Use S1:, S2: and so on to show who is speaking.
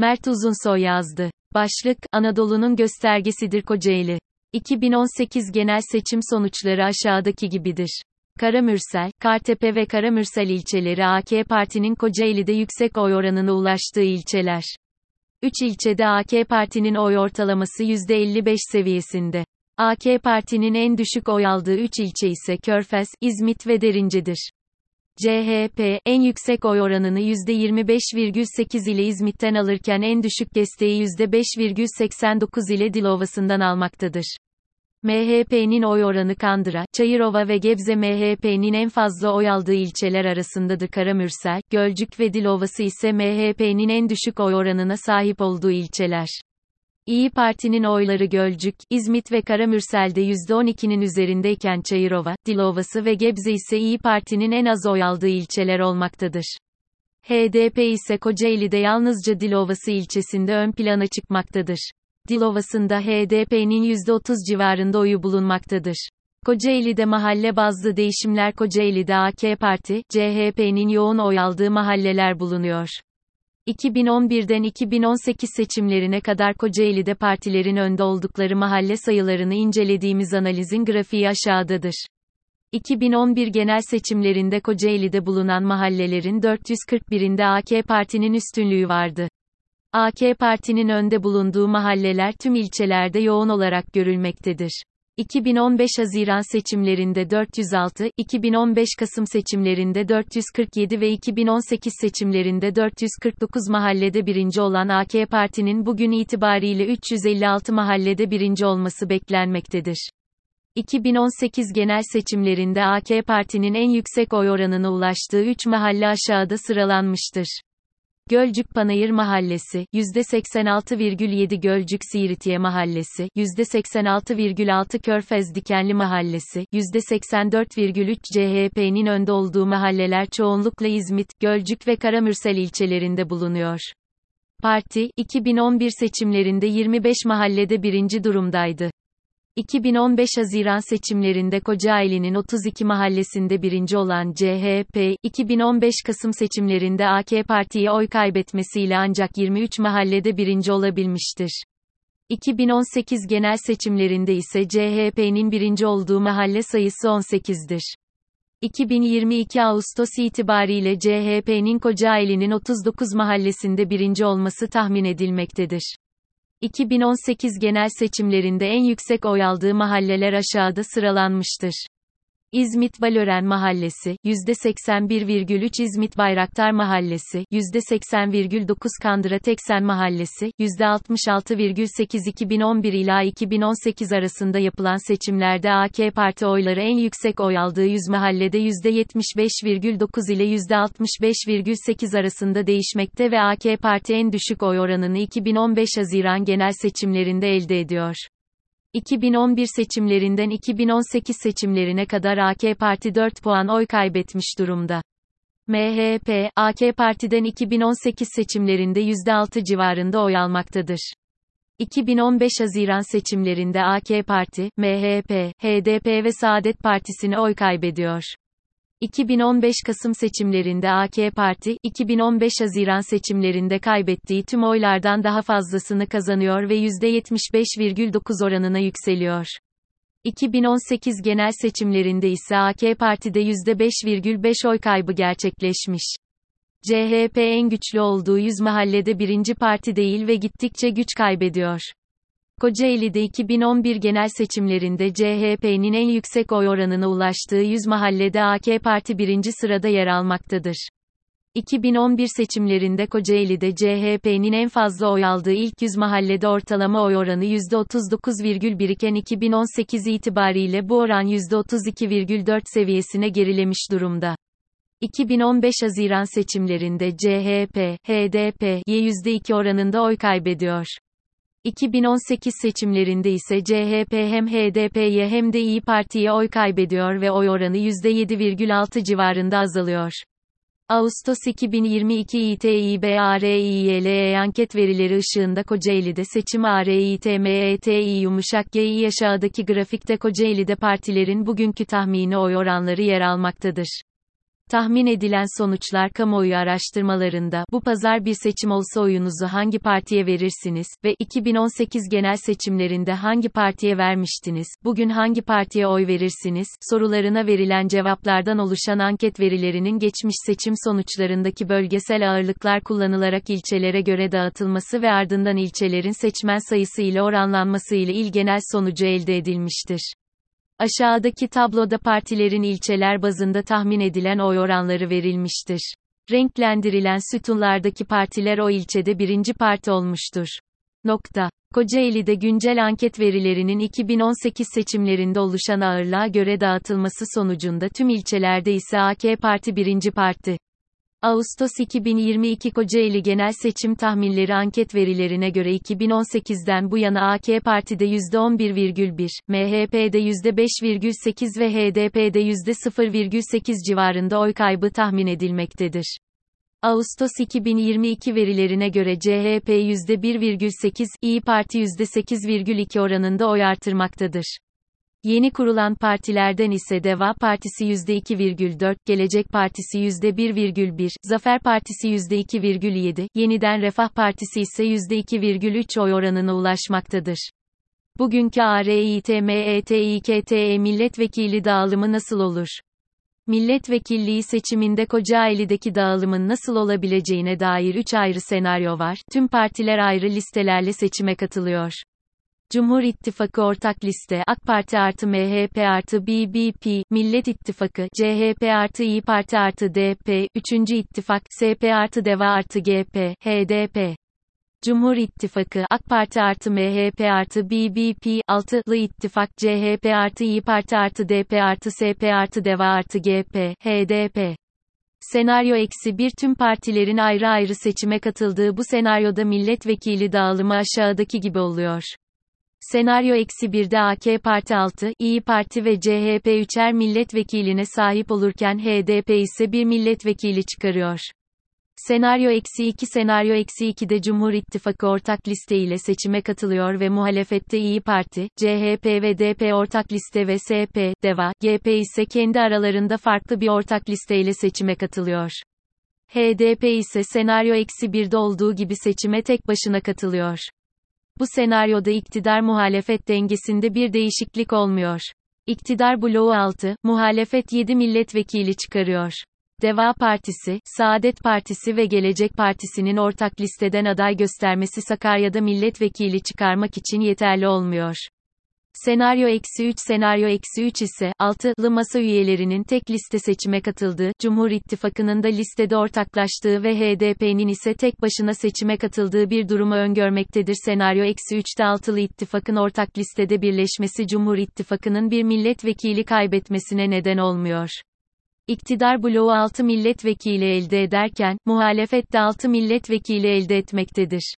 S1: Mert Uzunsoy yazdı. Başlık, Anadolu'nun göstergesidir Kocaeli. 2018 genel seçim sonuçları aşağıdaki gibidir. Karamürsel, Kartepe ve Karamürsel ilçeleri AK Parti'nin Kocaeli'de yüksek oy oranına ulaştığı ilçeler. 3 ilçede AK Parti'nin oy ortalaması %55 seviyesinde. AK Parti'nin en düşük oy aldığı 3 ilçe ise Körfez, İzmit ve Derince'dir. CHP, en yüksek oy oranını %25,8 ile İzmit'ten alırken en düşük desteği %5,89 ile Dilovası'ndan almaktadır. MHP'nin oy oranı Kandıra, Çayırova ve Gebze MHP'nin en fazla oy aldığı ilçeler arasındadır Karamürsel, Gölcük ve Dilovası ise MHP'nin en düşük oy oranına sahip olduğu ilçeler. İyi Parti'nin oyları Gölcük, İzmit ve Karamürsel'de %12'nin üzerindeyken Çayırova, Dilovası ve Gebze ise İyi Parti'nin en az oy aldığı ilçeler olmaktadır. HDP ise Kocaeli'de yalnızca Dilovası ilçesinde ön plana çıkmaktadır. Dilovası'nda HDP'nin %30 civarında oyu bulunmaktadır. Kocaeli'de mahalle bazlı değişimler Kocaeli'de AK Parti, CHP'nin yoğun oy aldığı mahalleler bulunuyor. 2011'den 2018 seçimlerine kadar Kocaeli'de partilerin önde oldukları mahalle sayılarını incelediğimiz analizin grafiği aşağıdadır. 2011 genel seçimlerinde Kocaeli'de bulunan mahallelerin 441'inde AK Parti'nin üstünlüğü vardı. AK Parti'nin önde bulunduğu mahalleler tüm ilçelerde yoğun olarak görülmektedir. 2015 Haziran seçimlerinde 406, 2015 Kasım seçimlerinde 447 ve 2018 seçimlerinde 449 mahallede birinci olan AK Parti'nin bugün itibariyle 356 mahallede birinci olması beklenmektedir. 2018 genel seçimlerinde AK Parti'nin en yüksek oy oranına ulaştığı 3 mahalle aşağıda sıralanmıştır. Gölcük Panayır Mahallesi, %86,7 Gölcük Siiritiye Mahallesi, %86,6 Körfez Dikenli Mahallesi, %84,3 CHP'nin önde olduğu mahalleler çoğunlukla İzmit, Gölcük ve Karamürsel ilçelerinde bulunuyor. Parti, 2011 seçimlerinde 25 mahallede birinci durumdaydı. 2015 Haziran seçimlerinde Kocaeli'nin 32 mahallesinde birinci olan CHP, 2015 Kasım seçimlerinde AK Parti'ye oy kaybetmesiyle ancak 23 mahallede birinci olabilmiştir. 2018 genel seçimlerinde ise CHP'nin birinci olduğu mahalle sayısı 18'dir. 2022 Ağustos itibariyle CHP'nin Kocaeli'nin 39 mahallesinde birinci olması tahmin edilmektedir. 2018 genel seçimlerinde en yüksek oy aldığı mahalleler aşağıda sıralanmıştır. İzmit Valören Mahallesi, %81,3 İzmit Bayraktar Mahallesi, %80,9 Kandıra Teksen Mahallesi, %66,8 2011 ila 2018 arasında yapılan seçimlerde AK Parti oyları en yüksek oy aldığı 100 mahallede %75,9 ile %65,8 arasında değişmekte ve AK Parti en düşük oy oranını 2015 Haziran genel seçimlerinde elde ediyor. 2011 seçimlerinden 2018 seçimlerine kadar AK Parti 4 puan oy kaybetmiş durumda. MHP, AK Parti'den 2018 seçimlerinde %6 civarında oy almaktadır. 2015 Haziran seçimlerinde AK Parti, MHP, HDP ve Saadet Partisi'ne oy kaybediyor. 2015 Kasım seçimlerinde AK Parti, 2015 Haziran seçimlerinde kaybettiği tüm oylardan daha fazlasını kazanıyor ve %75,9 oranına yükseliyor. 2018 genel seçimlerinde ise AK Parti'de %5,5 oy kaybı gerçekleşmiş. CHP en güçlü olduğu 100 mahallede birinci parti değil ve gittikçe güç kaybediyor. Kocaeli'de 2011 genel seçimlerinde CHP'nin en yüksek oy oranına ulaştığı 100 mahallede AK Parti birinci sırada yer almaktadır. 2011 seçimlerinde Kocaeli'de CHP'nin en fazla oy aldığı ilk 100 mahallede ortalama oy oranı %39,1 iken 2018 itibariyle bu oran %32,4 seviyesine gerilemiş durumda. 2015 Haziran seçimlerinde CHP, HDP, %2 oranında oy kaybediyor. 2018 seçimlerinde ise CHP hem HDP'ye hem de İyi Parti'ye oy kaybediyor ve oy oranı %7,6 civarında azalıyor. Ağustos 2022 İTİBARİYLE anket verileri ışığında Kocaeli'de seçim ARİTMETİ yumuşak Gİ aşağıdaki grafikte Kocaeli'de partilerin bugünkü tahmini oy oranları yer almaktadır. Tahmin edilen sonuçlar kamuoyu araştırmalarında bu pazar bir seçim olsa oyunuzu hangi partiye verirsiniz ve 2018 genel seçimlerinde hangi partiye vermiştiniz? Bugün hangi partiye oy verirsiniz? sorularına verilen cevaplardan oluşan anket verilerinin geçmiş seçim sonuçlarındaki bölgesel ağırlıklar kullanılarak ilçelere göre dağıtılması ve ardından ilçelerin seçmen sayısı ile oranlanması ile il genel sonucu elde edilmiştir. Aşağıdaki tabloda partilerin ilçeler bazında tahmin edilen oy oranları verilmiştir. Renklendirilen sütunlardaki partiler o ilçede birinci parti olmuştur. Nokta. Kocaeli'de güncel anket verilerinin 2018 seçimlerinde oluşan ağırlığa göre dağıtılması sonucunda tüm ilçelerde ise AK Parti birinci parti. Ağustos 2022 Kocaeli Genel Seçim Tahminleri anket verilerine göre 2018'den bu yana AK Parti'de %11,1, MHP'de %5,8 ve HDP'de %0,8 civarında oy kaybı tahmin edilmektedir. Ağustos 2022 verilerine göre CHP %1,8, İyi Parti %8,2 oranında oy artırmaktadır. Yeni kurulan partilerden ise Deva Partisi %2,4, Gelecek Partisi %1,1, Zafer Partisi %2,7, Yeniden Refah Partisi ise %2,3 oy oranına ulaşmaktadır. Bugünkü ARİTMETİKTE milletvekili dağılımı nasıl olur? Milletvekilliği seçiminde Kocaeli'deki dağılımın nasıl olabileceğine dair 3 ayrı senaryo var. Tüm partiler ayrı listelerle seçime katılıyor. Cumhur İttifakı ortak liste AK Parti artı MHP artı BBP, Millet İttifakı CHP artı İyi Parti artı DP, 3. İttifak SP artı DEVA artı GP, HDP. Cumhur İttifakı AK Parti artı MHP artı BBP, 6'lı İttifak CHP artı İyi Parti artı DP artı SP artı DEVA artı GP, HDP. Senaryo eksi bir tüm partilerin ayrı ayrı seçime katıldığı bu senaryoda milletvekili dağılımı aşağıdaki gibi oluyor. Senaryo eksi 1'de AK Parti 6, İyi Parti ve CHP üçer milletvekiline sahip olurken HDP ise bir milletvekili çıkarıyor. Senaryo eksi 2 Senaryo eksi 2'de Cumhur İttifakı ortak liste ile seçime katılıyor ve muhalefette İyi Parti, CHP ve DP ortak liste ve SP, DEVA, GP ise kendi aralarında farklı bir ortak listeyle seçime katılıyor. HDP ise senaryo eksi 1'de olduğu gibi seçime tek başına katılıyor. Bu senaryoda iktidar muhalefet dengesinde bir değişiklik olmuyor. İktidar bloğu 6, muhalefet 7 milletvekili çıkarıyor. Deva Partisi, Saadet Partisi ve Gelecek Partisi'nin ortak listeden aday göstermesi Sakarya'da milletvekili çıkarmak için yeterli olmuyor. Senaryo eksi 3 Senaryo eksi 3 ise, altılı masa üyelerinin tek liste seçime katıldığı, Cumhur İttifakı'nın da listede ortaklaştığı ve HDP'nin ise tek başına seçime katıldığı bir durumu öngörmektedir. Senaryo eksi 3'te altılı ittifakın ortak listede birleşmesi Cumhur İttifakı'nın bir milletvekili kaybetmesine neden olmuyor. İktidar bloğu 6 milletvekili elde ederken, muhalefet de 6 milletvekili elde etmektedir.